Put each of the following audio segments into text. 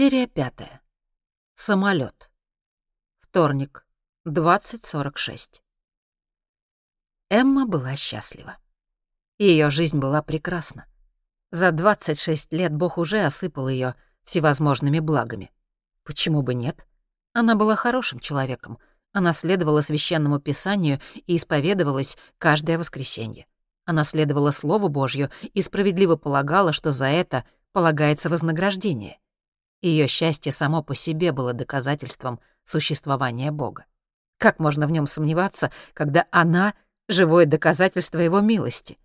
Серия пятая. Самолет. Вторник, 20.46. Эмма была счастлива. Ее жизнь была прекрасна. За 26 лет Бог уже осыпал ее всевозможными благами. Почему бы нет? Она была хорошим человеком. Она следовала священному писанию и исповедовалась каждое воскресенье. Она следовала Слову Божью и справедливо полагала, что за это полагается вознаграждение. Ее счастье само по себе было доказательством существования Бога. Как можно в нем сомневаться, когда она — живое доказательство его милости?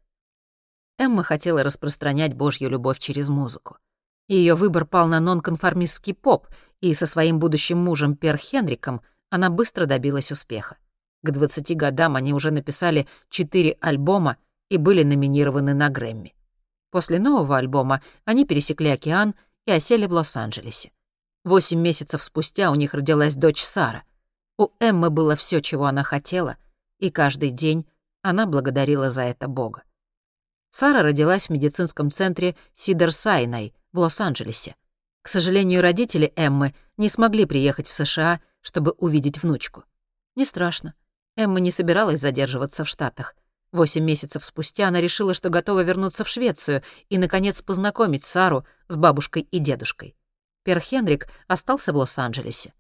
Эмма хотела распространять Божью любовь через музыку. Ее выбор пал на нонконформистский поп, и со своим будущим мужем Пер Хенриком она быстро добилась успеха. К 20 годам они уже написали четыре альбома и были номинированы на Грэмми. После нового альбома они пересекли океан и осели в Лос-Анджелесе. Восемь месяцев спустя у них родилась дочь Сара. У Эммы было все, чего она хотела, и каждый день она благодарила за это Бога. Сара родилась в медицинском центре Cedars-Sinai в Лос-Анджелесе. К сожалению, родители Эммы не смогли приехать в США, чтобы увидеть внучку. Не страшно. Эмма не собиралась задерживаться в Штатах. Восемь месяцев спустя она решила, что готова вернуться в Швецию и, наконец, познакомить Сару с бабушкой и дедушкой. Пер Хенрик остался в Лос-Анджелесе.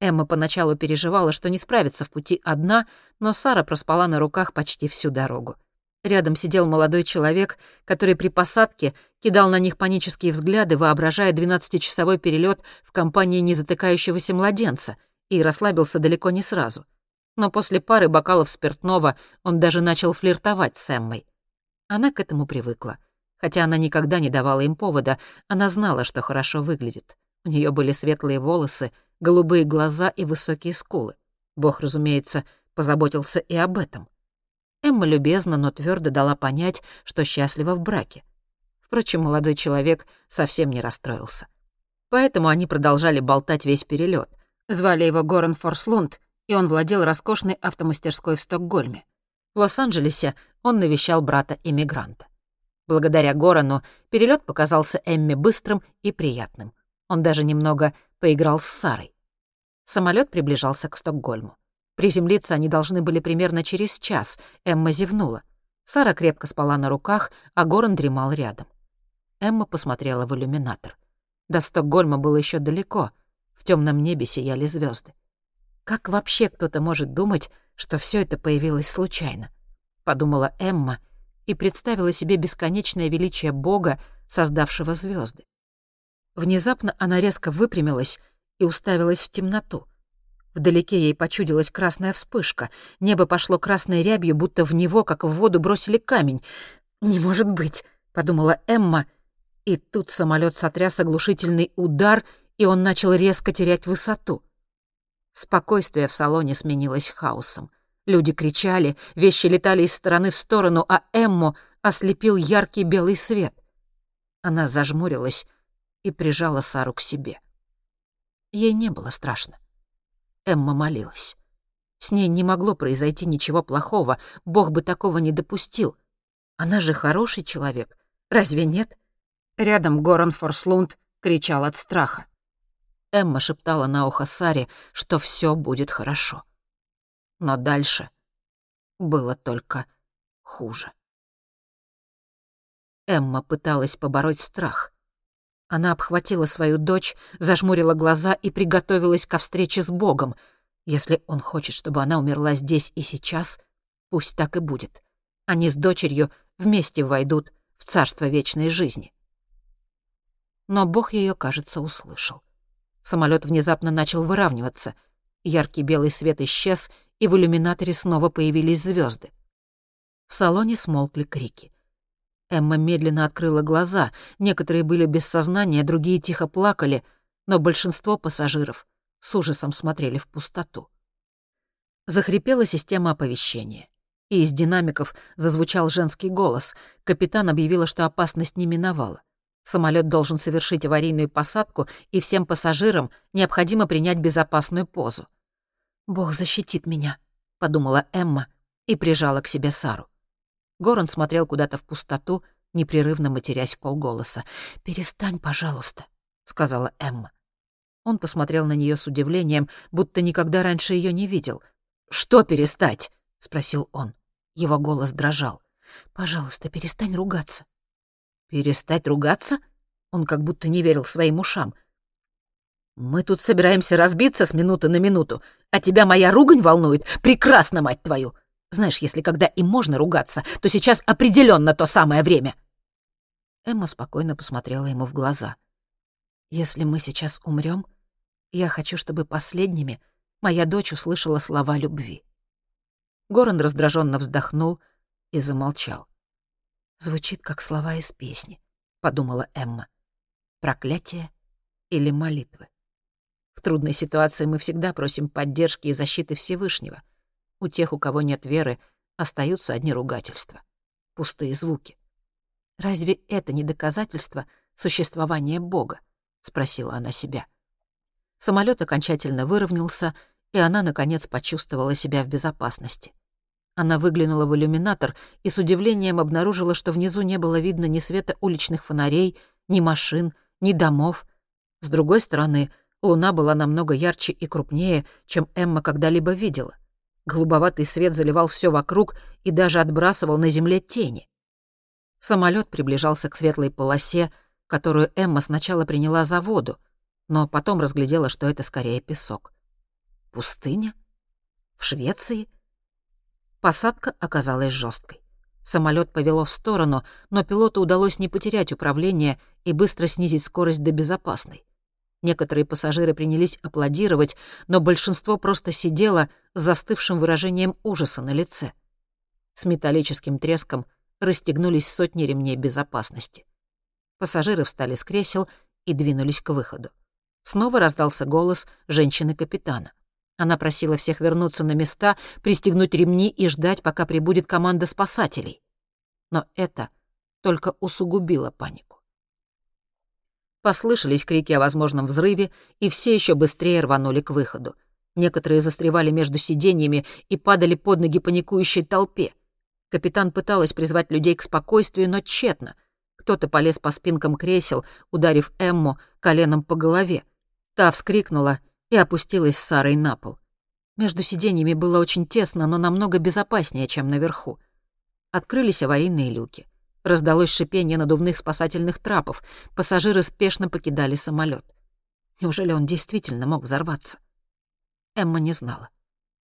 Эмма поначалу переживала, что не справится в пути одна, но Сара проспала на руках почти всю дорогу. Рядом сидел молодой человек, который при посадке кидал на них панические взгляды, воображая 12-часовой перелет в компании незатыкающегося младенца, и расслабился далеко не сразу — но после пары бокалов спиртного он даже начал флиртовать с Эммой. Она к этому привыкла. Хотя она никогда не давала им повода, она знала, что хорошо выглядит. У нее были светлые волосы, голубые глаза и высокие скулы. Бог, разумеется, позаботился и об этом. Эмма любезно, но твердо дала понять, что счастлива в браке. Впрочем, молодой человек совсем не расстроился. Поэтому они продолжали болтать весь перелет. Звали его Горан Форслунд, и он владел роскошной автомастерской в Стокгольме. В Лос-Анджелесе он навещал брата-иммигранта. Благодаря Горану перелет показался Эмме быстрым и приятным. Он даже немного поиграл с Сарой. Самолет приближался к Стокгольму. Приземлиться они должны были примерно через час. Эмма зевнула. Сара крепко спала на руках, а Горан дремал рядом. Эмма посмотрела в иллюминатор. До Стокгольма было еще далеко. В темном небе сияли звезды. Как вообще кто-то может думать, что все это появилось случайно? Подумала Эмма и представила себе бесконечное величие Бога, создавшего звезды. Внезапно она резко выпрямилась и уставилась в темноту. Вдалеке ей почудилась красная вспышка. Небо пошло красной рябью, будто в него, как в воду, бросили камень. «Не может быть», — подумала Эмма. И тут самолет сотряс оглушительный удар, и он начал резко терять высоту. Спокойствие в салоне сменилось хаосом. Люди кричали, вещи летали из стороны в сторону, а Эмму ослепил яркий белый свет. Она зажмурилась и прижала Сару к себе. Ей не было страшно. Эмма молилась. С ней не могло произойти ничего плохого, Бог бы такого не допустил. Она же хороший человек, разве нет? Рядом Горан Форслунд кричал от страха. Эмма шептала на ухо Саре, что все будет хорошо. Но дальше было только хуже. Эмма пыталась побороть страх. Она обхватила свою дочь, зажмурила глаза и приготовилась ко встрече с Богом. Если он хочет, чтобы она умерла здесь и сейчас, пусть так и будет. Они с дочерью вместе войдут в царство вечной жизни. Но Бог ее, кажется, услышал. Самолет внезапно начал выравниваться. Яркий белый свет исчез, и в иллюминаторе снова появились звезды. В салоне смолкли крики. Эмма медленно открыла глаза. Некоторые были без сознания, другие тихо плакали, но большинство пассажиров с ужасом смотрели в пустоту. Захрипела система оповещения. И из динамиков зазвучал женский голос. Капитан объявила, что опасность не миновала. Самолет должен совершить аварийную посадку, и всем пассажирам необходимо принять безопасную позу. «Бог защитит меня», — подумала Эмма и прижала к себе Сару. Горан смотрел куда-то в пустоту, непрерывно матерясь в полголоса. «Перестань, пожалуйста», — сказала Эмма. Он посмотрел на нее с удивлением, будто никогда раньше ее не видел. «Что перестать?» — спросил он. Его голос дрожал. «Пожалуйста, перестань ругаться». «Перестать ругаться?» Он как будто не верил своим ушам. «Мы тут собираемся разбиться с минуты на минуту, а тебя моя ругань волнует? Прекрасно, мать твою! Знаешь, если когда и можно ругаться, то сейчас определенно то самое время!» Эмма спокойно посмотрела ему в глаза. «Если мы сейчас умрем, я хочу, чтобы последними моя дочь услышала слова любви». Горан раздраженно вздохнул и замолчал. «Звучит, как слова из песни», — подумала Эмма. «Проклятие или молитвы?» В трудной ситуации мы всегда просим поддержки и защиты Всевышнего. У тех, у кого нет веры, остаются одни ругательства, пустые звуки. «Разве это не доказательство существования Бога?» — спросила она себя. Самолет окончательно выровнялся, и она, наконец, почувствовала себя в безопасности. Она выглянула в иллюминатор и с удивлением обнаружила, что внизу не было видно ни света уличных фонарей, ни машин, ни домов. С другой стороны, луна была намного ярче и крупнее, чем Эмма когда-либо видела. Голубоватый свет заливал все вокруг и даже отбрасывал на земле тени. Самолет приближался к светлой полосе, которую Эмма сначала приняла за воду, но потом разглядела, что это скорее песок. Пустыня? В Швеции? Посадка оказалась жесткой. Самолет повело в сторону, но пилоту удалось не потерять управление и быстро снизить скорость до безопасной. Некоторые пассажиры принялись аплодировать, но большинство просто сидело с застывшим выражением ужаса на лице. С металлическим треском расстегнулись сотни ремней безопасности. Пассажиры встали с кресел и двинулись к выходу. Снова раздался голос женщины-капитана. Она просила всех вернуться на места, пристегнуть ремни и ждать, пока прибудет команда спасателей. Но это только усугубило панику. Послышались крики о возможном взрыве, и все еще быстрее рванули к выходу. Некоторые застревали между сиденьями и падали под ноги паникующей толпе. Капитан пыталась призвать людей к спокойствию, но тщетно. Кто-то полез по спинкам кресел, ударив Эмму коленом по голове. Та вскрикнула и опустилась с Сарой на пол. Между сиденьями было очень тесно, но намного безопаснее, чем наверху. Открылись аварийные люки. Раздалось шипение надувных спасательных трапов. Пассажиры спешно покидали самолет. Неужели он действительно мог взорваться? Эмма не знала.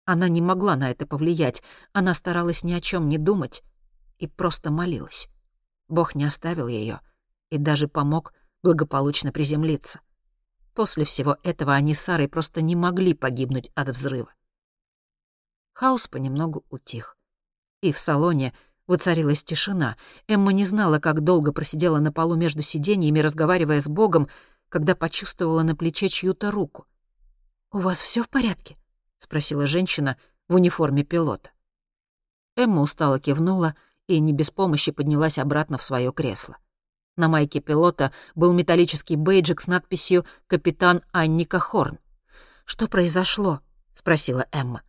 Она не могла на это повлиять. Она старалась ни о чем не думать и просто молилась. Бог не оставил ее и даже помог благополучно приземлиться. После всего этого они с Сарой просто не могли погибнуть от взрыва. Хаос понемногу утих. И в салоне воцарилась тишина. Эмма не знала, как долго просидела на полу между сиденьями, разговаривая с Богом, когда почувствовала на плече чью-то руку. «У вас все в порядке?» — спросила женщина в униформе пилота. Эмма устало кивнула и не без помощи поднялась обратно в свое кресло. На майке пилота был металлический бейджик с надписью «Капитан Анника Хорн». «Что произошло?» — спросила Эмма.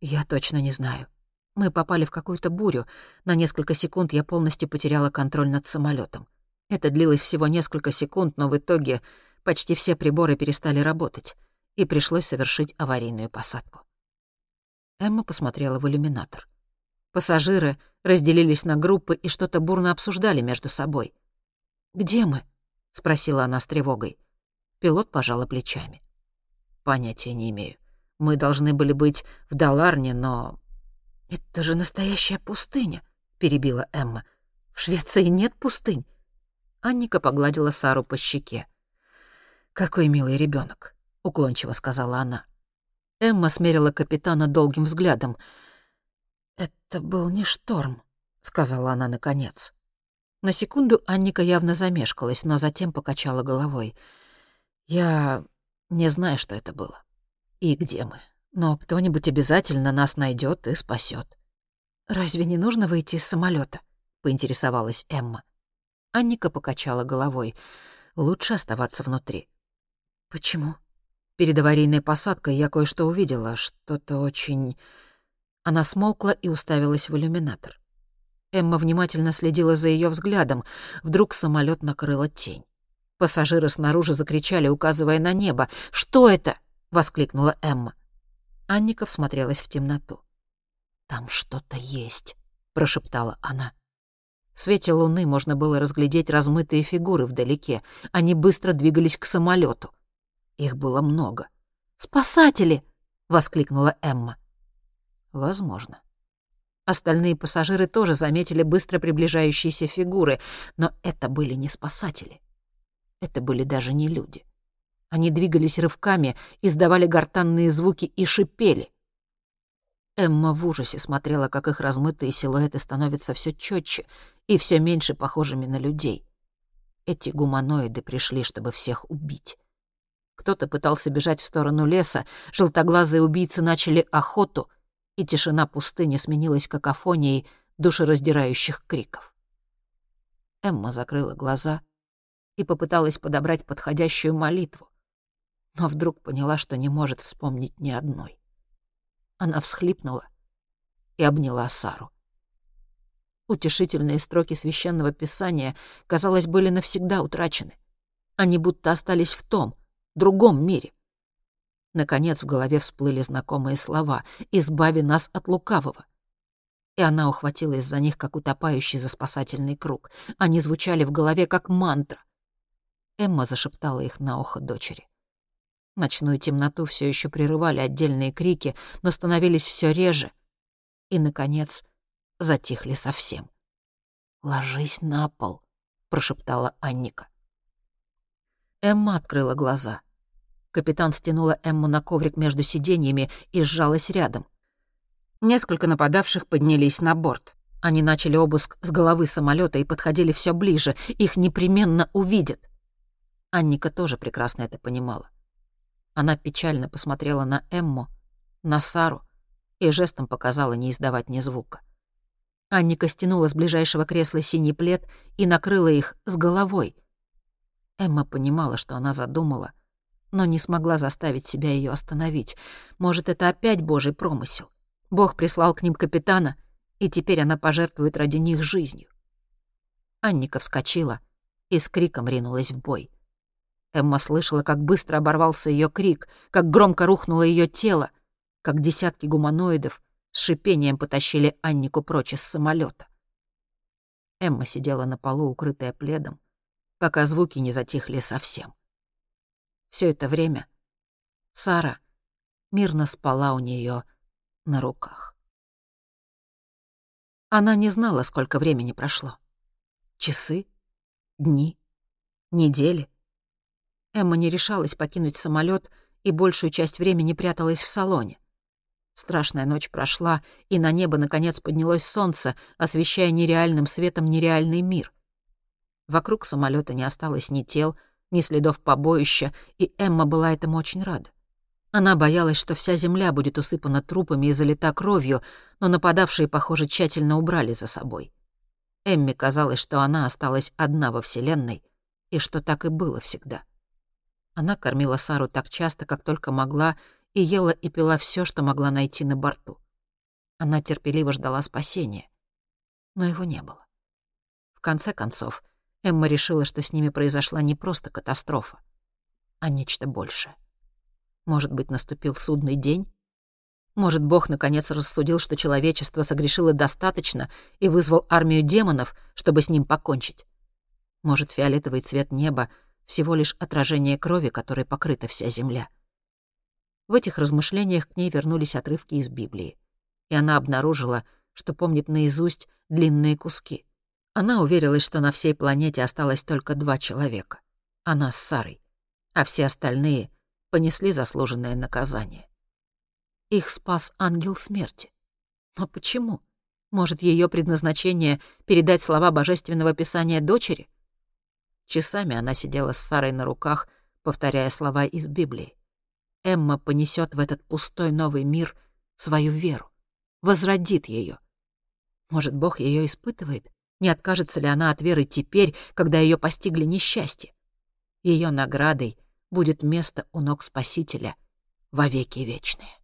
«Я точно не знаю. Мы попали в какую-то бурю. На несколько секунд я полностью потеряла контроль над самолетом. Это длилось всего несколько секунд, но в итоге почти все приборы перестали работать, и пришлось совершить аварийную посадку». Эмма посмотрела в иллюминатор. Пассажиры разделились на группы и что-то бурно обсуждали между собой — «Где мы?» — спросила она с тревогой. Пилот пожала плечами. «Понятия не имею. Мы должны были быть в Даларне, но...» «Это же настоящая пустыня», — перебила Эмма. «В Швеции нет пустынь». Анника погладила Сару по щеке. «Какой милый ребенок, уклончиво сказала она. Эмма смерила капитана долгим взглядом. «Это был не шторм», — сказала она наконец. На секунду Анника явно замешкалась, но затем покачала головой. «Я не знаю, что это было. И где мы. Но кто-нибудь обязательно нас найдет и спасет. «Разве не нужно выйти из самолета? поинтересовалась Эмма. Анника покачала головой. «Лучше оставаться внутри». «Почему?» Перед аварийной посадкой я кое-что увидела, что-то очень... Она смолкла и уставилась в иллюминатор. Эмма внимательно следила за ее взглядом. Вдруг самолет накрыла тень. Пассажиры снаружи закричали, указывая на небо. «Что это?» — воскликнула Эмма. Анника всмотрелась в темноту. «Там что-то есть», — прошептала она. В свете луны можно было разглядеть размытые фигуры вдалеке. Они быстро двигались к самолету. Их было много. «Спасатели!» — воскликнула Эмма. «Возможно». Остальные пассажиры тоже заметили быстро приближающиеся фигуры, но это были не спасатели. Это были даже не люди. Они двигались рывками, издавали гортанные звуки и шипели. Эмма в ужасе смотрела, как их размытые силуэты становятся все четче и все меньше похожими на людей. Эти гуманоиды пришли, чтобы всех убить. Кто-то пытался бежать в сторону леса, желтоглазые убийцы начали охоту, и тишина пустыни сменилась какофонией душераздирающих криков. Эмма закрыла глаза и попыталась подобрать подходящую молитву, но вдруг поняла, что не может вспомнить ни одной. Она всхлипнула и обняла Сару. Утешительные строки священного писания, казалось, были навсегда утрачены. Они будто остались в том, другом мире. Наконец в голове всплыли знакомые слова «Избави нас от лукавого». И она ухватилась за них, как утопающий за спасательный круг. Они звучали в голове, как мантра. Эмма зашептала их на ухо дочери. Ночную темноту все еще прерывали отдельные крики, но становились все реже. И, наконец, затихли совсем. «Ложись на пол», — прошептала Анника. Эмма открыла глаза. Капитан стянула Эмму на коврик между сиденьями и сжалась рядом. Несколько нападавших поднялись на борт. Они начали обыск с головы самолета и подходили все ближе. Их непременно увидят. Анника тоже прекрасно это понимала. Она печально посмотрела на Эмму, на Сару и жестом показала не издавать ни звука. Анника стянула с ближайшего кресла синий плед и накрыла их с головой. Эмма понимала, что она задумала, но не смогла заставить себя ее остановить. Может, это опять божий промысел. Бог прислал к ним капитана, и теперь она пожертвует ради них жизнью. Анника вскочила и с криком ринулась в бой. Эмма слышала, как быстро оборвался ее крик, как громко рухнуло ее тело, как десятки гуманоидов с шипением потащили Аннику прочь из самолета. Эмма сидела на полу, укрытая пледом, пока звуки не затихли совсем. Все это время Сара мирно спала у нее на руках. Она не знала, сколько времени прошло. Часы? Дни? Недели? Эмма не решалась покинуть самолет и большую часть времени пряталась в салоне. Страшная ночь прошла, и на небо наконец поднялось солнце, освещая нереальным светом нереальный мир. Вокруг самолета не осталось ни тел, ни следов побоища, и Эмма была этому очень рада. Она боялась, что вся земля будет усыпана трупами и залита кровью, но нападавшие, похоже, тщательно убрали за собой. Эмме казалось, что она осталась одна во Вселенной, и что так и было всегда. Она кормила Сару так часто, как только могла, и ела и пила все, что могла найти на борту. Она терпеливо ждала спасения. Но его не было. В конце концов, Эмма решила, что с ними произошла не просто катастрофа, а нечто большее. Может быть, наступил судный день? Может, Бог наконец рассудил, что человечество согрешило достаточно и вызвал армию демонов, чтобы с ним покончить? Может, фиолетовый цвет неба всего лишь отражение крови, которой покрыта вся земля. В этих размышлениях к ней вернулись отрывки из Библии, и она обнаружила, что помнит наизусть длинные куски. Она уверилась, что на всей планете осталось только два человека — она с Сарой, а все остальные понесли заслуженное наказание. Их спас ангел смерти. Но почему? Может, ее предназначение — передать слова Божественного Писания дочери? Часами она сидела с Сарой на руках, повторяя слова из Библии. Эмма понесет в этот пустой новый мир свою веру, возродит ее. Может, Бог ее испытывает? Не откажется ли она от веры теперь, когда ее постигли несчастье? Ее наградой будет место у ног Спасителя во веки вечные.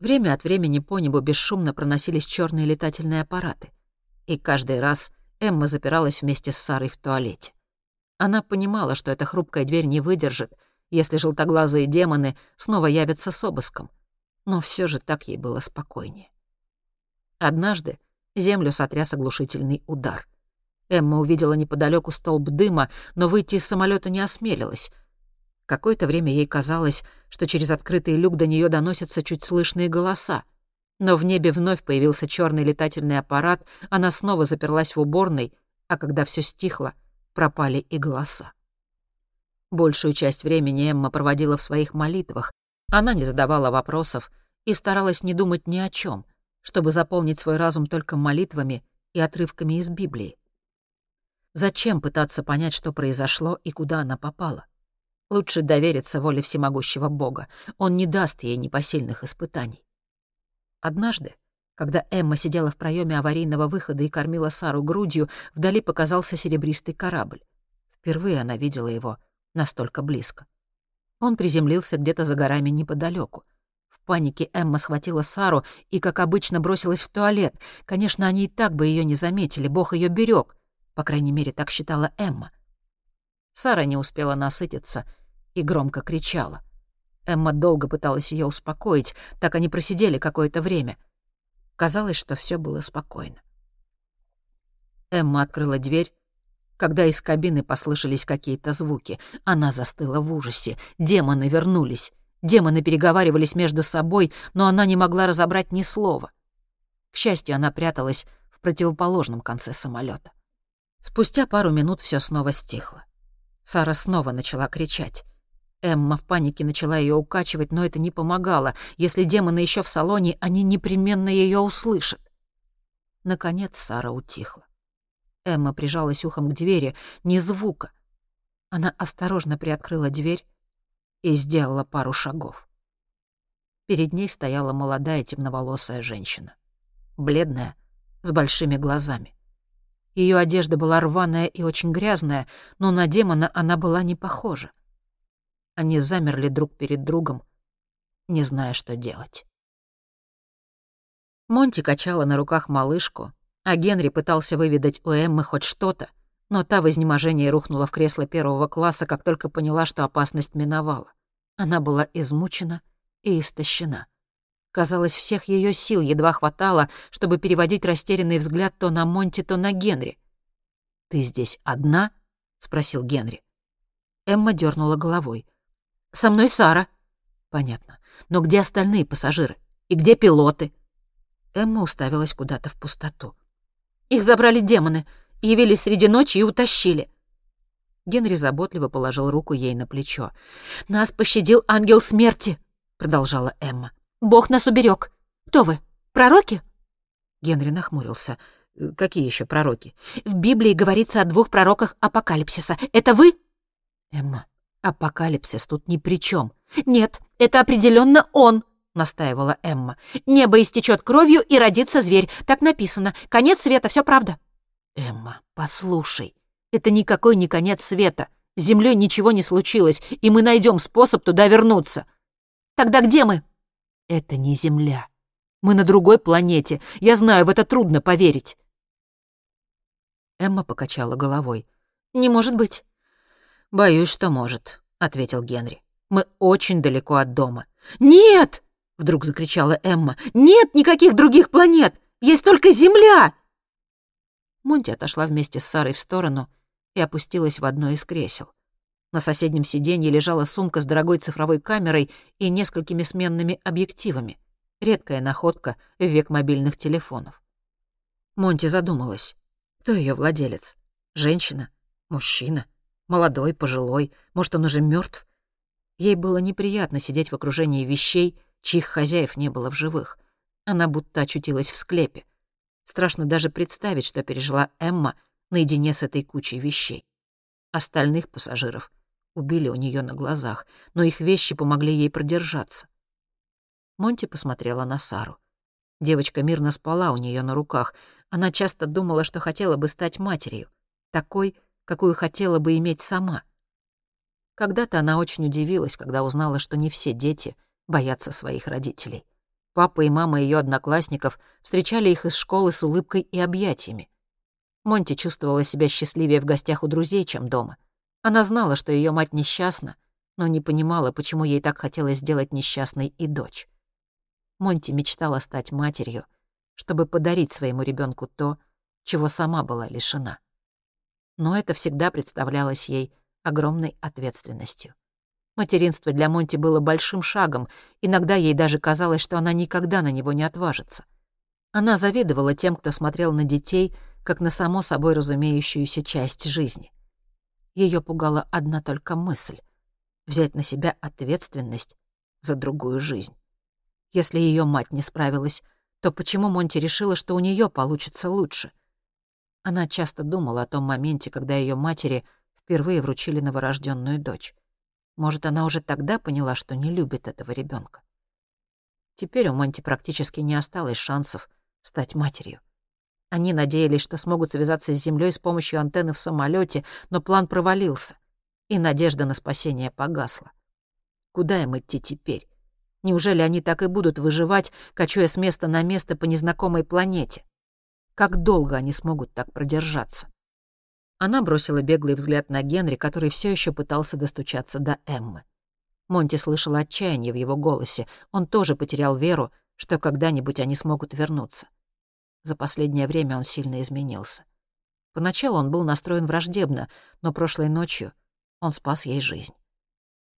Время от времени по небу бесшумно проносились черные летательные аппараты, и каждый раз Эмма запиралась вместе с Сарой в туалете. Она понимала, что эта хрупкая дверь не выдержит, если желтоглазые демоны снова явятся с обыском. Но все же так ей было спокойнее. Однажды землю сотряс оглушительный удар. Эмма увидела неподалеку столб дыма, но выйти из самолета не осмелилась. Какое-то время ей казалось, что через открытый люк до нее доносятся чуть слышные голоса. Но в небе вновь появился черный летательный аппарат, она снова заперлась в уборной, а когда все стихло, пропали и голоса. Большую часть времени Эмма проводила в своих молитвах. Она не задавала вопросов и старалась не думать ни о чем, чтобы заполнить свой разум только молитвами и отрывками из Библии. Зачем пытаться понять, что произошло и куда она попала? Лучше довериться воле всемогущего Бога. Он не даст ей непосильных испытаний. Однажды, когда Эмма сидела в проеме аварийного выхода и кормила Сару грудью, вдали показался серебристый корабль. Впервые она видела его настолько близко. Он приземлился где-то за горами неподалеку. Панике Эмма схватила Сару и, как обычно, бросилась в туалет. Конечно, они и так бы ее не заметили, Бог ее берег. По крайней мере, так считала Эмма. Сара не успела насытиться и громко кричала. Эмма долго пыталась ее успокоить, так они просидели какое-то время. Казалось, что все было спокойно. Эмма открыла дверь, когда из кабины послышались какие-то звуки. Она застыла в ужасе. Демоны вернулись. Демоны переговаривались между собой, но она не могла разобрать ни слова. К счастью, она пряталась в противоположном конце самолета. Спустя пару минут все снова стихло. Сара снова начала кричать. Эмма в панике начала ее укачивать, но это не помогало. Если демоны еще в салоне, они непременно ее услышат. Наконец Сара утихла. Эмма прижалась ухом к двери, ни звука. Она осторожно приоткрыла дверь и сделала пару шагов. Перед ней стояла молодая темноволосая женщина. Бледная, с большими глазами. Ее одежда была рваная и очень грязная, но на демона она была не похожа. Они замерли друг перед другом, не зная, что делать. Монти качала на руках малышку, а Генри пытался выведать у Эммы хоть что-то, но та в изнеможении рухнула в кресло первого класса, как только поняла, что опасность миновала. Она была измучена и истощена. Казалось, всех ее сил едва хватало, чтобы переводить растерянный взгляд то на Монти, то на Генри. «Ты здесь одна?» — спросил Генри. Эмма дернула головой. Со мной Сара». «Понятно. Но где остальные пассажиры? И где пилоты?» Эмма уставилась куда-то в пустоту. «Их забрали демоны, явились среди ночи и утащили». Генри заботливо положил руку ей на плечо. «Нас пощадил ангел смерти», — продолжала Эмма. «Бог нас уберег. Кто вы? Пророки?» Генри нахмурился. «Какие еще пророки?» «В Библии говорится о двух пророках апокалипсиса. Это вы?» «Эмма, Апокалипсис тут ни при чем. Нет, это определенно он, настаивала Эмма. Небо истечет кровью и родится зверь. Так написано. Конец света, все правда. Эмма, послушай. Это никакой не конец света. С землей ничего не случилось, и мы найдем способ туда вернуться. Тогда где мы? Это не земля. Мы на другой планете. Я знаю, в это трудно поверить. Эмма покачала головой. Не может быть. «Боюсь, что может», — ответил Генри. «Мы очень далеко от дома». «Нет!» — вдруг закричала Эмма. «Нет никаких других планет! Есть только Земля!» Монти отошла вместе с Сарой в сторону и опустилась в одно из кресел. На соседнем сиденье лежала сумка с дорогой цифровой камерой и несколькими сменными объективами. Редкая находка в век мобильных телефонов. Монти задумалась. Кто ее владелец? Женщина? Мужчина? Молодой, пожилой, может, он уже мертв. Ей было неприятно сидеть в окружении вещей, чьих хозяев не было в живых. Она будто очутилась в склепе. Страшно даже представить, что пережила Эмма наедине с этой кучей вещей. Остальных пассажиров убили у нее на глазах, но их вещи помогли ей продержаться. Монти посмотрела на Сару. Девочка мирно спала у нее на руках. Она часто думала, что хотела бы стать матерью, такой, какую хотела бы иметь сама. Когда-то она очень удивилась, когда узнала, что не все дети боятся своих родителей. Папа и мама ее одноклассников встречали их из школы с улыбкой и объятиями. Монти чувствовала себя счастливее в гостях у друзей, чем дома. Она знала, что ее мать несчастна, но не понимала, почему ей так хотелось сделать несчастной и дочь. Монти мечтала стать матерью, чтобы подарить своему ребенку то, чего сама была лишена. Но это всегда представлялось ей огромной ответственностью. Материнство для Монти было большим шагом, иногда ей даже казалось, что она никогда на него не отважится. Она завидовала тем, кто смотрел на детей, как на само собой разумеющуюся часть жизни. Ее пугала одна только мысль — взять на себя ответственность за другую жизнь. Если ее мать не справилась, то почему Монти решила, что у нее получится лучше? Она часто думала о том моменте, когда ее матери впервые вручили новорожденную дочь. Может, она уже тогда поняла, что не любит этого ребенка. Теперь у Монти практически не осталось шансов стать матерью. Они надеялись, что смогут связаться с Землей с помощью антенны в самолете, но план провалился, и надежда на спасение погасла. Куда им идти теперь? Неужели они так и будут выживать, кочуя с места на место по незнакомой планете? Как долго они смогут так продержаться? Она бросила беглый взгляд на Генри, который все еще пытался достучаться до Эммы. Монти слышал отчаяние в его голосе. Он тоже потерял веру, что когда-нибудь они смогут вернуться. За последнее время он сильно изменился. Поначалу он был настроен враждебно, но прошлой ночью он спас ей жизнь.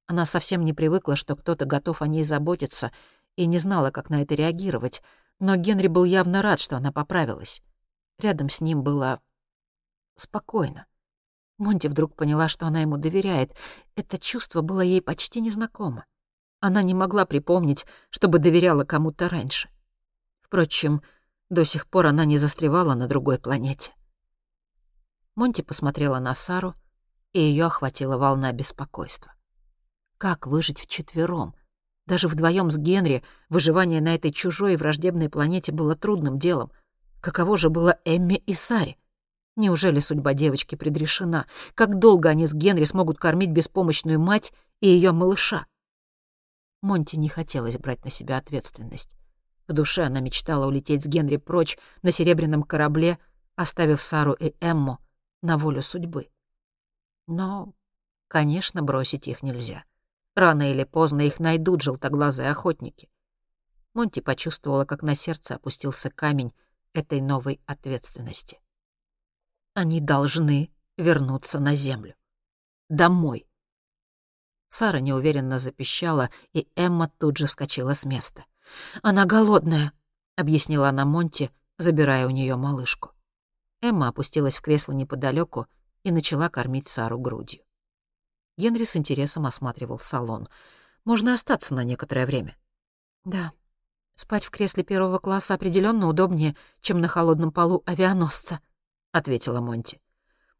Она совсем не привыкла, что кто-то готов о ней заботиться, и не знала, как на это реагировать, но Генри был явно рад, что она поправилась. Рядом с ним было спокойно. Монти вдруг поняла, что она ему доверяет. Это чувство было ей почти незнакомо. Она не могла припомнить, чтобы доверяла кому-то раньше. Впрочем, до сих пор она не застревала на другой планете. Монти посмотрела на Сару, и ее охватила волна беспокойства. Как выжить вчетвером? Даже вдвоем с Генри выживание на этой чужой и враждебной планете было трудным делом. Каково же было Эмме и Саре? Неужели судьба девочки предрешена? Как долго они с Генри смогут кормить беспомощную мать и ее малыша? Монти не хотелось брать на себя ответственность. В душе она мечтала улететь с Генри прочь на серебряном корабле, оставив Сару и Эмму на волю судьбы. Но, конечно, бросить их нельзя. Рано или поздно их найдут желтоглазые охотники. Монти почувствовала, как на сердце опустился камень этой новой ответственности. Они должны вернуться на землю. Домой. Сара неуверенно запищала, и Эмма тут же вскочила с места. «Она голодная», — объяснила она Монти, забирая у нее малышку. Эмма опустилась в кресло неподалеку и начала кормить Сару грудью. Генри с интересом осматривал салон. «Можно остаться на некоторое время». «Да. Спать в кресле первого класса определенно удобнее, чем на холодном полу авианосца», — ответила Монти.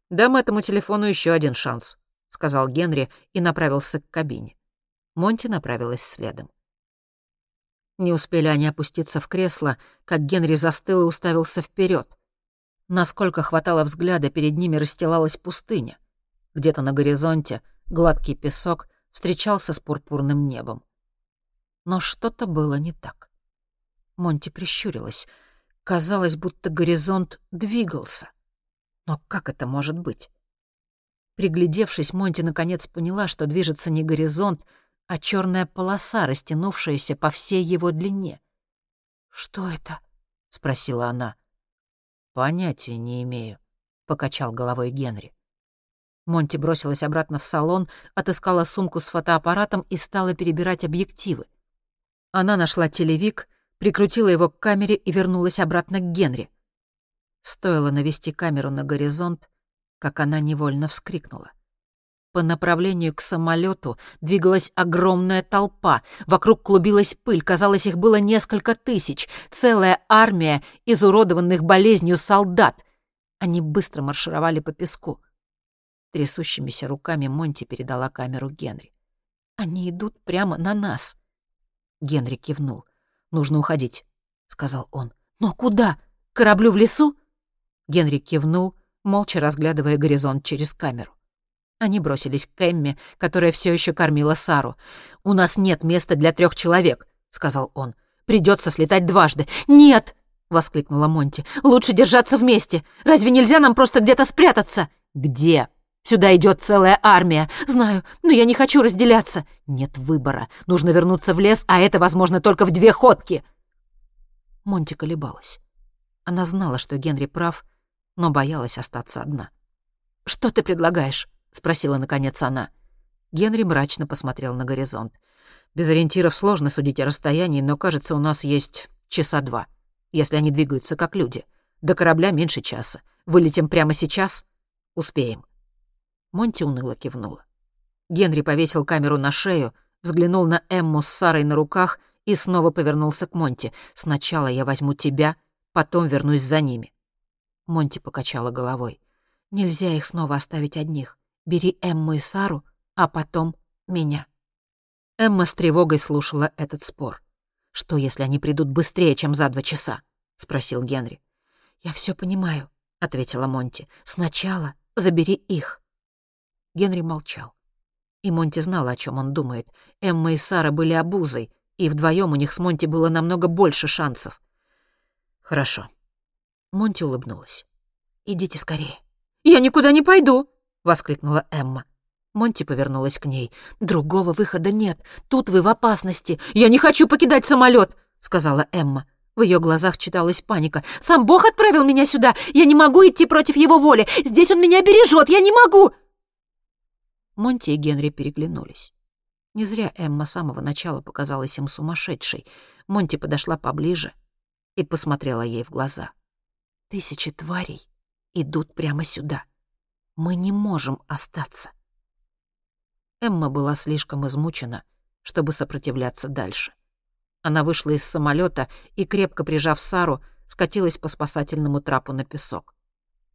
«Дам этому телефону еще один шанс», — сказал Генри и направился к кабине. Монти направилась следом. Не успели они опуститься в кресло, как Генри застыл и уставился вперед. Насколько хватало взгляда, перед ними расстилалась пустыня. Где-то на горизонте Гладкий песок встречался с пурпурным небом. Но что-то было не так. Монти прищурилась. Казалось, будто горизонт двигался. Но как это может быть? Приглядевшись, Монти наконец поняла, что движется не горизонт, а черная полоса, растянувшаяся по всей его длине. «Что это?» — спросила она. «Понятия не имею», — покачал головой Генри. Монти бросилась обратно в салон, отыскала сумку с фотоаппаратом и стала перебирать объективы. Она нашла телевик, прикрутила его к камере и вернулась обратно к Генри. Стоило навести камеру на горизонт, как она невольно вскрикнула. По направлению к самолету двигалась огромная толпа. Вокруг клубилась пыль, казалось, их было несколько тысяч. Целая армия изуродованных болезнью солдат. Они быстро маршировали по песку. Трясущимися руками Монти передала камеру Генри. «Они идут прямо на нас». Генри кивнул. «Нужно уходить», — сказал он. «Но куда? К кораблю в лесу?» Генри кивнул, молча разглядывая горизонт через камеру. Они бросились к Эмме, которая все еще кормила Сару. «У нас нет места для трех человек», — сказал он. «Придется слетать дважды». «Нет!» — воскликнула Монти. «Лучше держаться вместе. Разве нельзя нам просто где-то спрятаться?» «Где?» Сюда идет целая армия. Знаю, но я не хочу разделяться. Нет выбора. Нужно вернуться в лес, а это возможно только в две ходки. Монти колебалась. Она знала, что Генри прав, но боялась остаться одна. «Что ты предлагаешь?» — спросила наконец она. Генри мрачно посмотрел на горизонт. «Без ориентиров сложно судить о расстоянии, но, кажется, у нас есть часа два, если они двигаются как люди. До корабля меньше часа. Вылетим прямо сейчас? Успеем». Монти уныло кивнула. Генри повесил камеру на шею, взглянул на Эмму с Сарой на руках и снова повернулся к Монти. «Сначала я возьму тебя, потом вернусь за ними». Монти покачала головой. «Нельзя их снова оставить одних. Бери Эмму и Сару, а потом меня». Эмма с тревогой слушала этот спор. «Что, если они придут быстрее, чем за два часа?» — спросил Генри. «Я все понимаю», — ответила Монти. «Сначала забери их». Генри молчал. И Монти знала, о чем он думает. Эмма и Сара были обузой, и вдвоем у них с Монти было намного больше шансов. «Хорошо». Монти улыбнулась. «Идите скорее». «Я никуда не пойду!» — воскликнула Эмма. Монти повернулась к ней. «Другого выхода нет. Тут вы в опасности. Я не хочу покидать самолет, сказала Эмма. В ее глазах читалась паника. «Сам Бог отправил меня сюда! Я не могу идти против его воли! Здесь он меня бережет! Я не могу!» Монти и Генри переглянулись. Не зря Эмма с самого начала показалась им сумасшедшей. Монти подошла поближе и посмотрела ей в глаза. «Тысячи тварей идут прямо сюда. Мы не можем остаться». Эмма была слишком измучена, чтобы сопротивляться дальше. Она вышла из самолета и, крепко прижав Сару, скатилась по спасательному трапу на песок.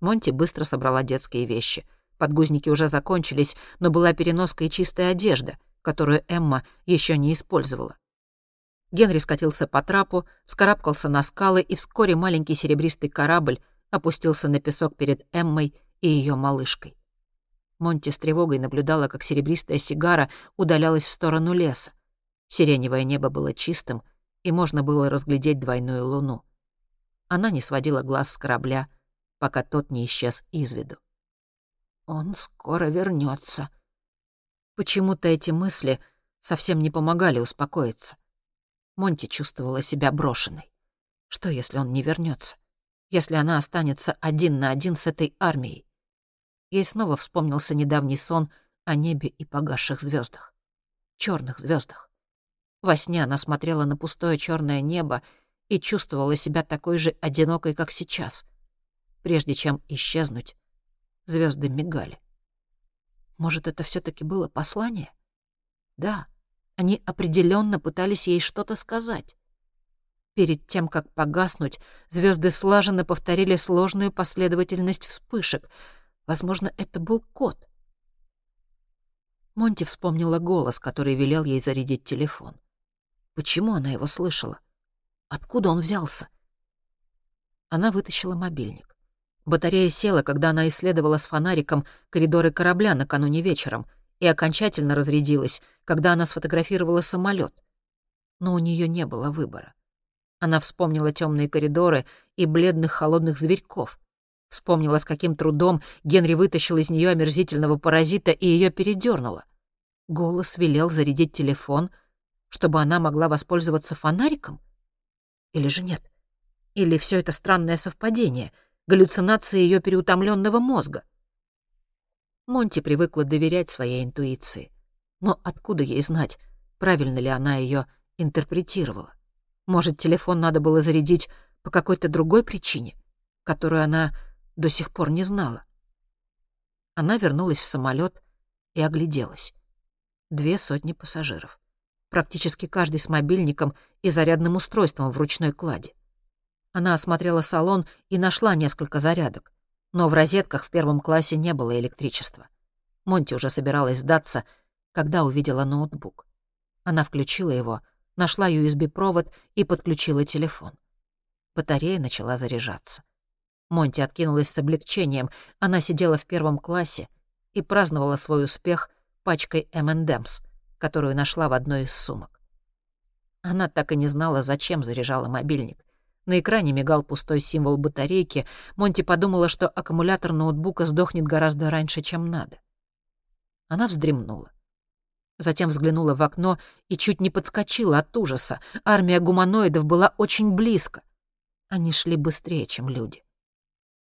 Монти быстро собрала детские вещи. Подгузники уже закончились, но была переноска и чистая одежда, которую Эмма еще не использовала. Генри скатился по трапу, вскарабкался на скалы, и вскоре маленький серебристый корабль опустился на песок перед Эммой и ее малышкой. Монти с тревогой наблюдала, как серебристая сигара удалялась в сторону леса. Сиреневое небо было чистым, и можно было разглядеть двойную луну. Она не сводила глаз с корабля, пока тот не исчез из виду. «Он скоро вернется. Почему-то эти мысли совсем не помогали успокоиться. Монти чувствовала себя брошенной. Что, если он не вернется? Если она останется один на один с этой армией? Ей снова вспомнился недавний сон о небе и погасших звездах, черных звездах. Во сне она смотрела на пустое черное небо и чувствовала себя такой же одинокой, как сейчас. Прежде чем исчезнуть, звезды мигали. Может, это все таки было послание? Да, они определенно пытались ей что-то сказать. Перед тем, как погаснуть, звезды слаженно повторили сложную последовательность вспышек — Возможно, это был кот. Монти вспомнила голос, который велел ей зарядить телефон. Почему она его слышала? Откуда он взялся? Она вытащила мобильник. Батарея села, когда она исследовала с фонариком коридоры корабля накануне вечером, и окончательно разрядилась, когда она сфотографировала самолет. Но у нее не было выбора. Она вспомнила темные коридоры и бледных холодных зверьков. Вспомнила, с каким трудом Генри вытащил из нее омерзительного паразита и ее передернуло. Голос велел зарядить телефон, чтобы она могла воспользоваться фонариком? Или же нет? Или все это странное совпадение, галлюцинация ее переутомленного мозга? Монти привыкла доверять своей интуиции. Но откуда ей знать, правильно ли она ее интерпретировала? Может, телефон надо было зарядить по какой-то другой причине, которую она до сих пор не знала. Она вернулась в самолет и огляделась. Две сотни пассажиров. Практически каждый с мобильником и зарядным устройством в ручной кладе. Она осмотрела салон и нашла несколько зарядок, но в розетках в первом классе не было электричества. Монти уже собиралась сдаться, когда увидела ноутбук. Она включила его, нашла USB-провод и подключила телефон. Батарея начала заряжаться. Монти откинулась с облегчением. Она сидела в первом классе и праздновала свой успех пачкой M&M's, которую нашла в одной из сумок. Она так и не знала, зачем заряжала мобильник. На экране мигал пустой символ батарейки. Монти подумала, что аккумулятор ноутбука сдохнет гораздо раньше, чем надо. Она вздремнула. Затем взглянула в окно и чуть не подскочила от ужаса. Армия гуманоидов была очень близко. Они шли быстрее, чем люди.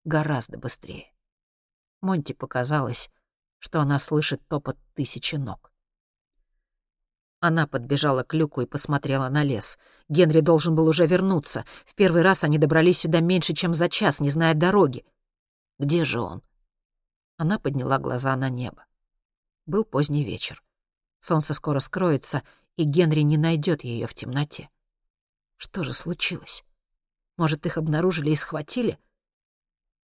Гораздо быстрее. Монти показалось, что она слышит топот тысячи ног. Она подбежала к люку и посмотрела на лес. Генри должен был уже вернуться. В первый раз они добрались сюда меньше, чем за час, не зная дороги. Где же он? Она подняла глаза на небо. Был поздний вечер. Солнце скоро скроется, и Генри не найдет ее в темноте. Что же случилось? Может, их обнаружили и схватили?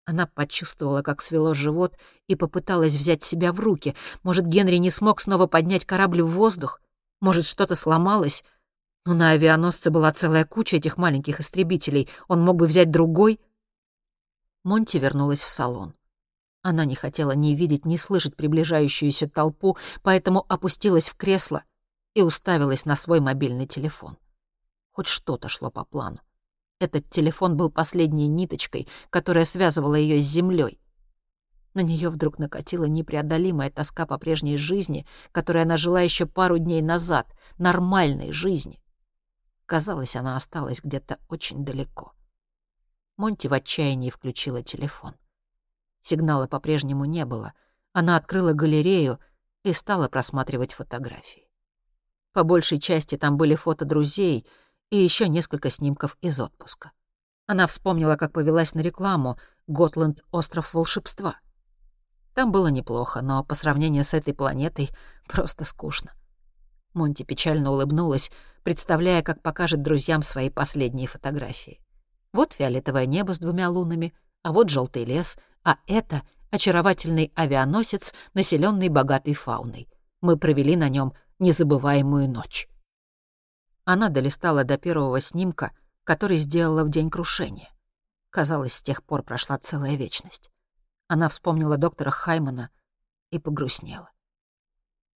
Она почувствовала, как свело живот, и попыталась взять себя в руки. Может, Генри не смог снова поднять корабль в воздух? Может, что-то сломалось? Но на авианосце была целая куча этих маленьких истребителей. Он мог бы взять другой? Монти вернулась в салон. Она не хотела ни видеть, ни слышать приближающуюся толпу, поэтому опустилась в кресло и уставилась на свой мобильный телефон. Хоть что-то шло по плану. Этот телефон был последней ниточкой, которая связывала ее с землей. На нее вдруг накатила непреодолимая тоска по прежней жизни, которой она жила еще пару дней назад, нормальной жизни. Казалось, она осталась где-то очень далеко. Монти в отчаянии включила телефон. Сигнала по-прежнему не было. Она открыла галерею и стала просматривать фотографии. По большей части там были фото друзей и еще несколько снимков из отпуска. Она вспомнила, как повелась на рекламу «Готланд. Остров волшебства». Там было неплохо, но по сравнению с этой планетой просто скучно. Монти печально улыбнулась, представляя, как покажет друзьям свои последние фотографии. Вот фиолетовое небо с двумя лунами, а вот желтый лес, а это очаровательный авианосец, населенный богатой фауной. Мы провели на нем незабываемую ночь. Она долистала до первого снимка, который сделала в день крушения. Казалось, с тех пор прошла целая вечность. Она вспомнила доктора Хаймана и погрустнела.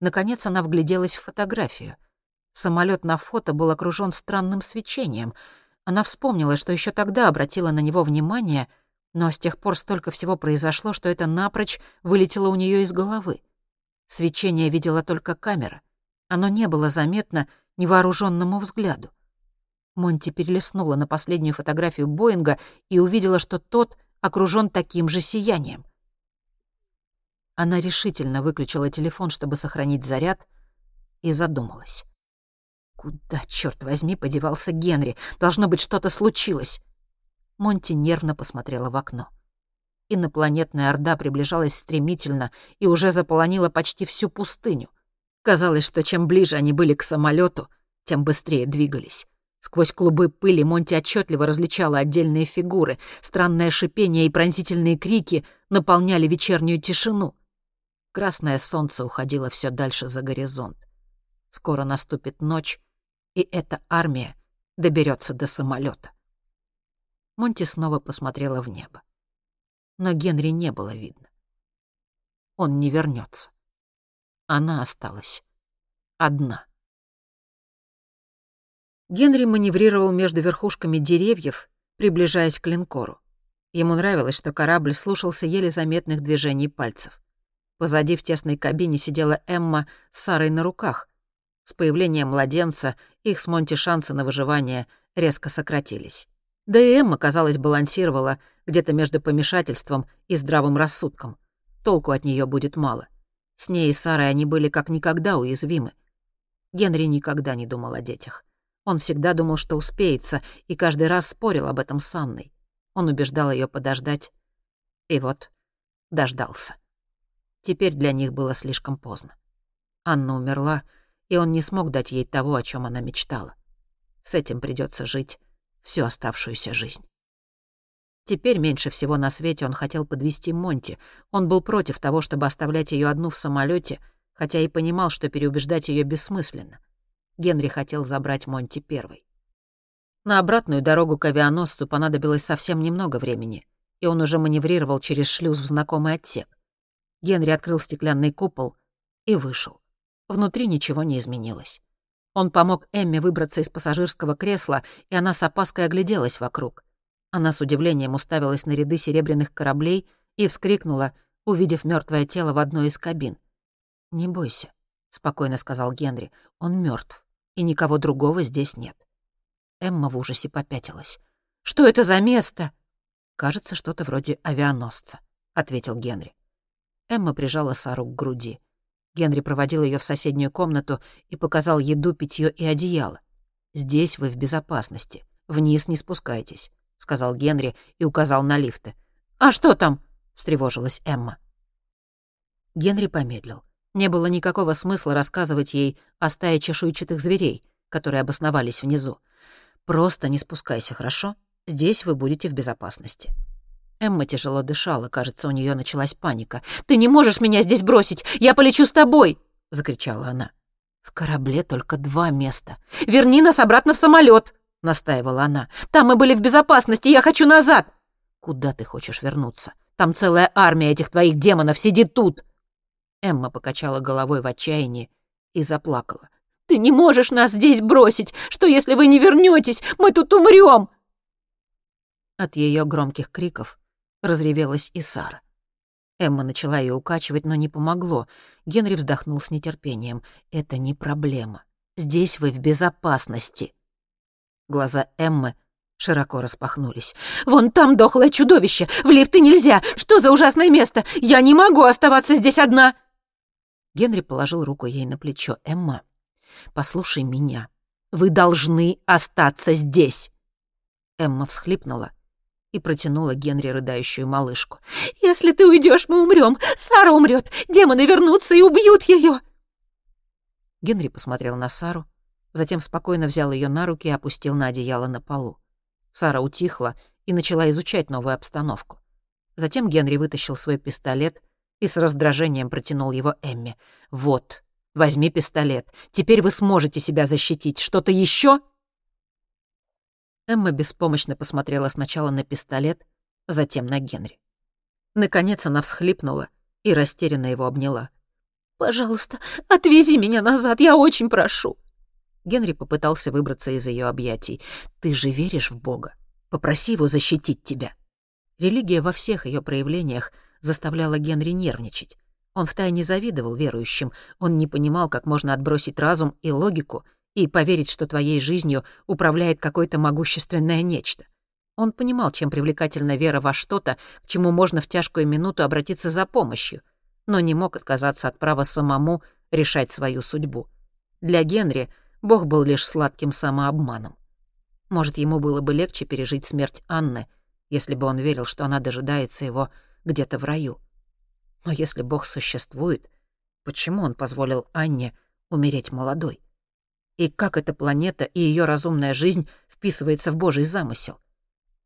Наконец она вгляделась в фотографию. Самолет на фото был окружен странным свечением. Она вспомнила, что еще тогда обратила на него внимание — но с тех пор столько всего произошло, что это напрочь вылетело у нее из головы. Свечение видела только камера. Оно не было заметно невооруженному взгляду. Монти перелистнула на последнюю фотографию Боинга и увидела, что тот окружен таким же сиянием. Она решительно выключила телефон, чтобы сохранить заряд, и задумалась. Куда, черт возьми, подевался Генри? Должно быть, что-то случилось. Монти нервно посмотрела в окно. Инопланетная орда приближалась стремительно и уже заполонила почти всю пустыню. Казалось, что чем ближе они были к самолету, тем быстрее двигались. Сквозь клубы пыли Монти отчетливо различала отдельные фигуры. Странное шипение и пронзительные крики наполняли вечернюю тишину. Красное солнце уходило все дальше за горизонт. Скоро наступит ночь, и эта армия доберется до самолета. Монти снова посмотрела в небо. Но Генри не было видно. Он не вернется. Она осталась одна. Генри маневрировал между верхушками деревьев, приближаясь к линкору. Ему нравилось, что корабль слушался еле заметных движений пальцев. Позади в тесной кабине сидела Эмма с Сарой на руках. С появлением младенца их с Монти шансы на выживание резко сократились. Да и Эмма, казалось, балансировала где-то между помешательством и здравым рассудком. Толку от нее будет мало. С ней и Сарой они были как никогда уязвимы. Генри никогда не думал о детях. Он всегда думал, что успеется, и каждый раз спорил об этом с Анной. Он убеждал ее подождать. И вот дождался. Теперь для них было слишком поздно. Анна умерла, и он не смог дать ей того, о чем она мечтала. С этим придется жить всю оставшуюся жизнь. Теперь меньше всего на свете он хотел подвести Монти. Он был против того, чтобы оставлять ее одну в самолете, хотя и понимал, что переубеждать ее бессмысленно. Генри хотел забрать Монти первой. На обратную дорогу к авианосцу понадобилось совсем немного времени, и он уже маневрировал через шлюз в знакомый отсек. Генри открыл стеклянный купол и вышел. Внутри ничего не изменилось. Он помог Эмме выбраться из пассажирского кресла, и она с опаской огляделась вокруг. Она с удивлением уставилась на ряды серебряных кораблей и вскрикнула, увидев мертвое тело в одной из кабин. «Не бойся», — спокойно сказал Генри. «Он мертв, и никого другого здесь нет». Эмма в ужасе попятилась. «Что это за место?» «Кажется, что-то вроде авианосца», — ответил Генри. Эмма прижала Сару к груди. Генри проводил ее в соседнюю комнату и показал еду, питье и одеяло. «Здесь вы в безопасности. Вниз не спускайтесь», — сказал Генри и указал на лифты. «А что там?» — встревожилась Эмма. Генри помедлил. Не было никакого смысла рассказывать ей о стае чешуйчатых зверей, которые обосновались внизу. «Просто не спускайся, хорошо? Здесь вы будете в безопасности». Эмма тяжело дышала, кажется, у нее началась паника. «Ты не можешь меня здесь бросить! Я полечу с тобой!» — закричала она. «В корабле только два места. Верни нас обратно в самолет, настаивала она. «Там мы были в безопасности, я хочу назад!» «Куда ты хочешь вернуться? Там целая армия этих твоих демонов сидит тут!» Эмма покачала головой в отчаянии и заплакала. «Ты не можешь нас здесь бросить! Что, если вы не вернетесь? Мы тут умрем!» От ее громких криков разревелась и Сара. Эмма начала ее укачивать, но не помогло. Генри вздохнул с нетерпением. «Это не проблема. Здесь вы в безопасности». Глаза Эммы широко распахнулись. «Вон там дохлое чудовище! В лифты нельзя! Что за ужасное место? Я не могу оставаться здесь одна!» Генри положил руку ей на плечо. «Эмма, послушай меня. Вы должны остаться здесь!» Эмма всхлипнула и протянула Генри рыдающую малышку. «Если ты уйдешь, мы умрем. Сара умрет. Демоны вернутся и убьют ее. Генри посмотрел на Сару, затем спокойно взял ее на руки и опустил на одеяло на полу. Сара утихла и начала изучать новую обстановку. Затем Генри вытащил свой пистолет и с раздражением протянул его Эмме. «Вот, возьми пистолет. Теперь вы сможете себя защитить. Что-то еще? Эмма беспомощно посмотрела сначала на пистолет, затем на Генри. Наконец она всхлипнула и растерянно его обняла. «Пожалуйста, отвези меня назад, я очень прошу». Генри попытался выбраться из ее объятий. «Ты же веришь в Бога? Попроси его защитить тебя». Религия во всех ее проявлениях заставляла Генри нервничать. Он втайне завидовал верующим, он не понимал, как можно отбросить разум и логику и поверить, что твоей жизнью управляет какое-то могущественное нечто. Он понимал, чем привлекательна вера во что-то, к чему можно в тяжкую минуту обратиться за помощью, но не мог отказаться от права самому решать свою судьбу. Для Генри Бог был лишь сладким самообманом. Может, ему было бы легче пережить смерть Анны, если бы он верил, что она дожидается его где-то в раю. Но если Бог существует, почему он позволил Анне умереть молодой? И как эта планета и ее разумная жизнь вписывается в Божий замысел?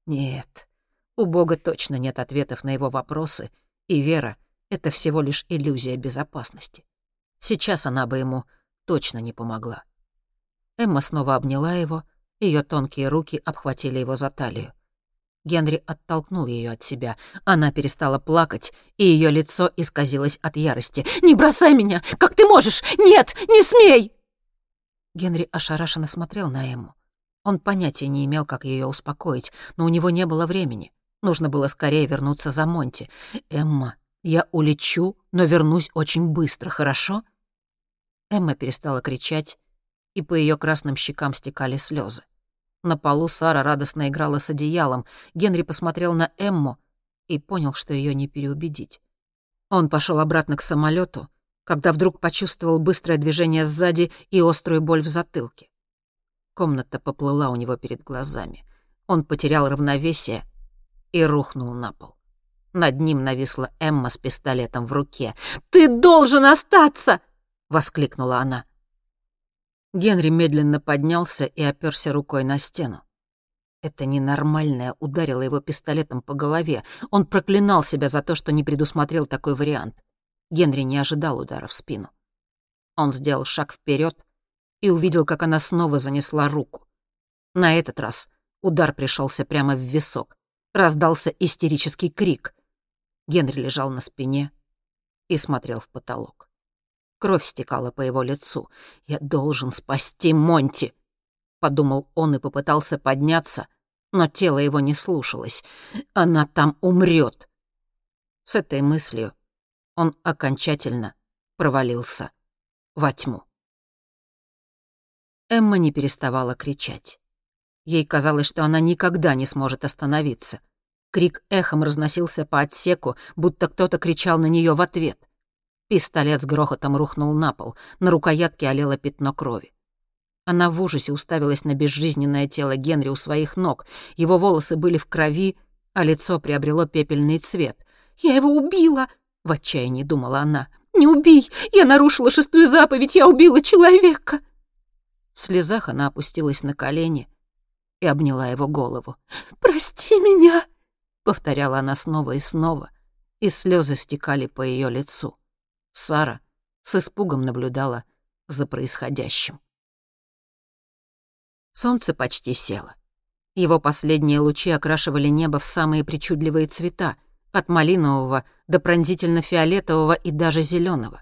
Нет, у Бога точно нет ответов на его вопросы, и вера — это всего лишь иллюзия безопасности. Сейчас она бы ему точно не помогла. Эмма снова обняла его, ее тонкие руки обхватили его за талию. Генри оттолкнул ее от себя. Она перестала плакать, и ее лицо исказилось от ярости. «Не бросай меня! Как ты можешь? Нет, не смей!» Генри ошарашенно смотрел на Эмму. Он понятия не имел, как ее успокоить, но у него не было времени. Нужно было скорее вернуться за Монти. «Эмма, я улечу, но вернусь очень быстро, хорошо?» Эмма перестала кричать, и по ее красным щекам стекали слезы. На полу Сара радостно играла с одеялом. Генри посмотрел на Эмму и понял, что ее не переубедить. Он пошел обратно к самолету, когда вдруг почувствовал быстрое движение сзади и острую боль в затылке. Комната поплыла у него перед глазами. Он потерял равновесие и рухнул на пол. Над ним нависла Эмма с пистолетом в руке. «Ты должен остаться!» — воскликнула она. Генри медленно поднялся и оперся рукой на стену. Это ненормальное ударило его пистолетом по голове. Он проклинал себя за то, что не предусмотрел такой вариант. Генри не ожидал удара в спину. Он сделал шаг вперед и увидел, как она снова занесла руку. На этот раз удар пришелся прямо в висок. Раздался истерический крик. Генри лежал на спине и смотрел в потолок. Кровь стекала по его лицу. «Я должен спасти Монти!» — подумал он и попытался подняться, но тело его не слушалось. Она там умрет. С этой мыслью он окончательно провалился во тьму. Эмма не переставала кричать. Ей казалось, что она никогда не сможет остановиться. Крик эхом разносился по отсеку, будто кто-то кричал на нее в ответ. Пистолет с грохотом рухнул на пол, на рукоятке олело пятно крови. Она в ужасе уставилась на безжизненное тело Генри у своих ног. Его волосы были в крови, а лицо приобрело пепельный цвет. «Я его убила!» — в отчаянии думала она. «Не убей! Я нарушила шестую заповедь! Я убила человека!» В слезах она опустилась на колени и обняла его голову. «Прости меня!» — повторяла она снова и снова, и слезы стекали по ее лицу. Сара с испугом наблюдала за происходящим. Солнце почти село. Его последние лучи окрашивали небо в самые причудливые цвета, от малинового до пронзительно-фиолетового и даже зеленого.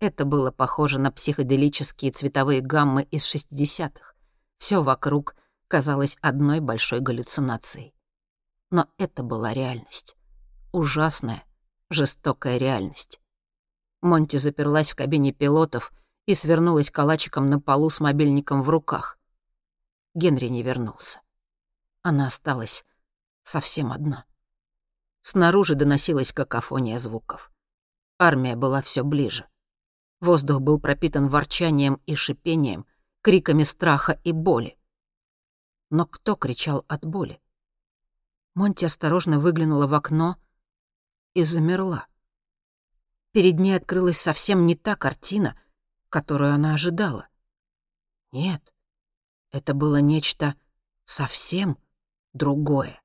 Это было похоже на психоделические цветовые гаммы из 60-х. Все вокруг казалось одной большой галлюцинацией. Но это была реальность. Ужасная, жестокая реальность. Монти заперлась в кабине пилотов и свернулась калачиком на полу с мобильником в руках. Генри не вернулся. Она осталась совсем одна. Снаружи доносилась какофония звуков. Армия была все ближе. Воздух был пропитан ворчанием и шипением, криками страха и боли. Но кто кричал от боли? Монти осторожно выглянула в окно и замерла. Перед ней открылась совсем не та картина, которую она ожидала. Нет, это было нечто совсем другое.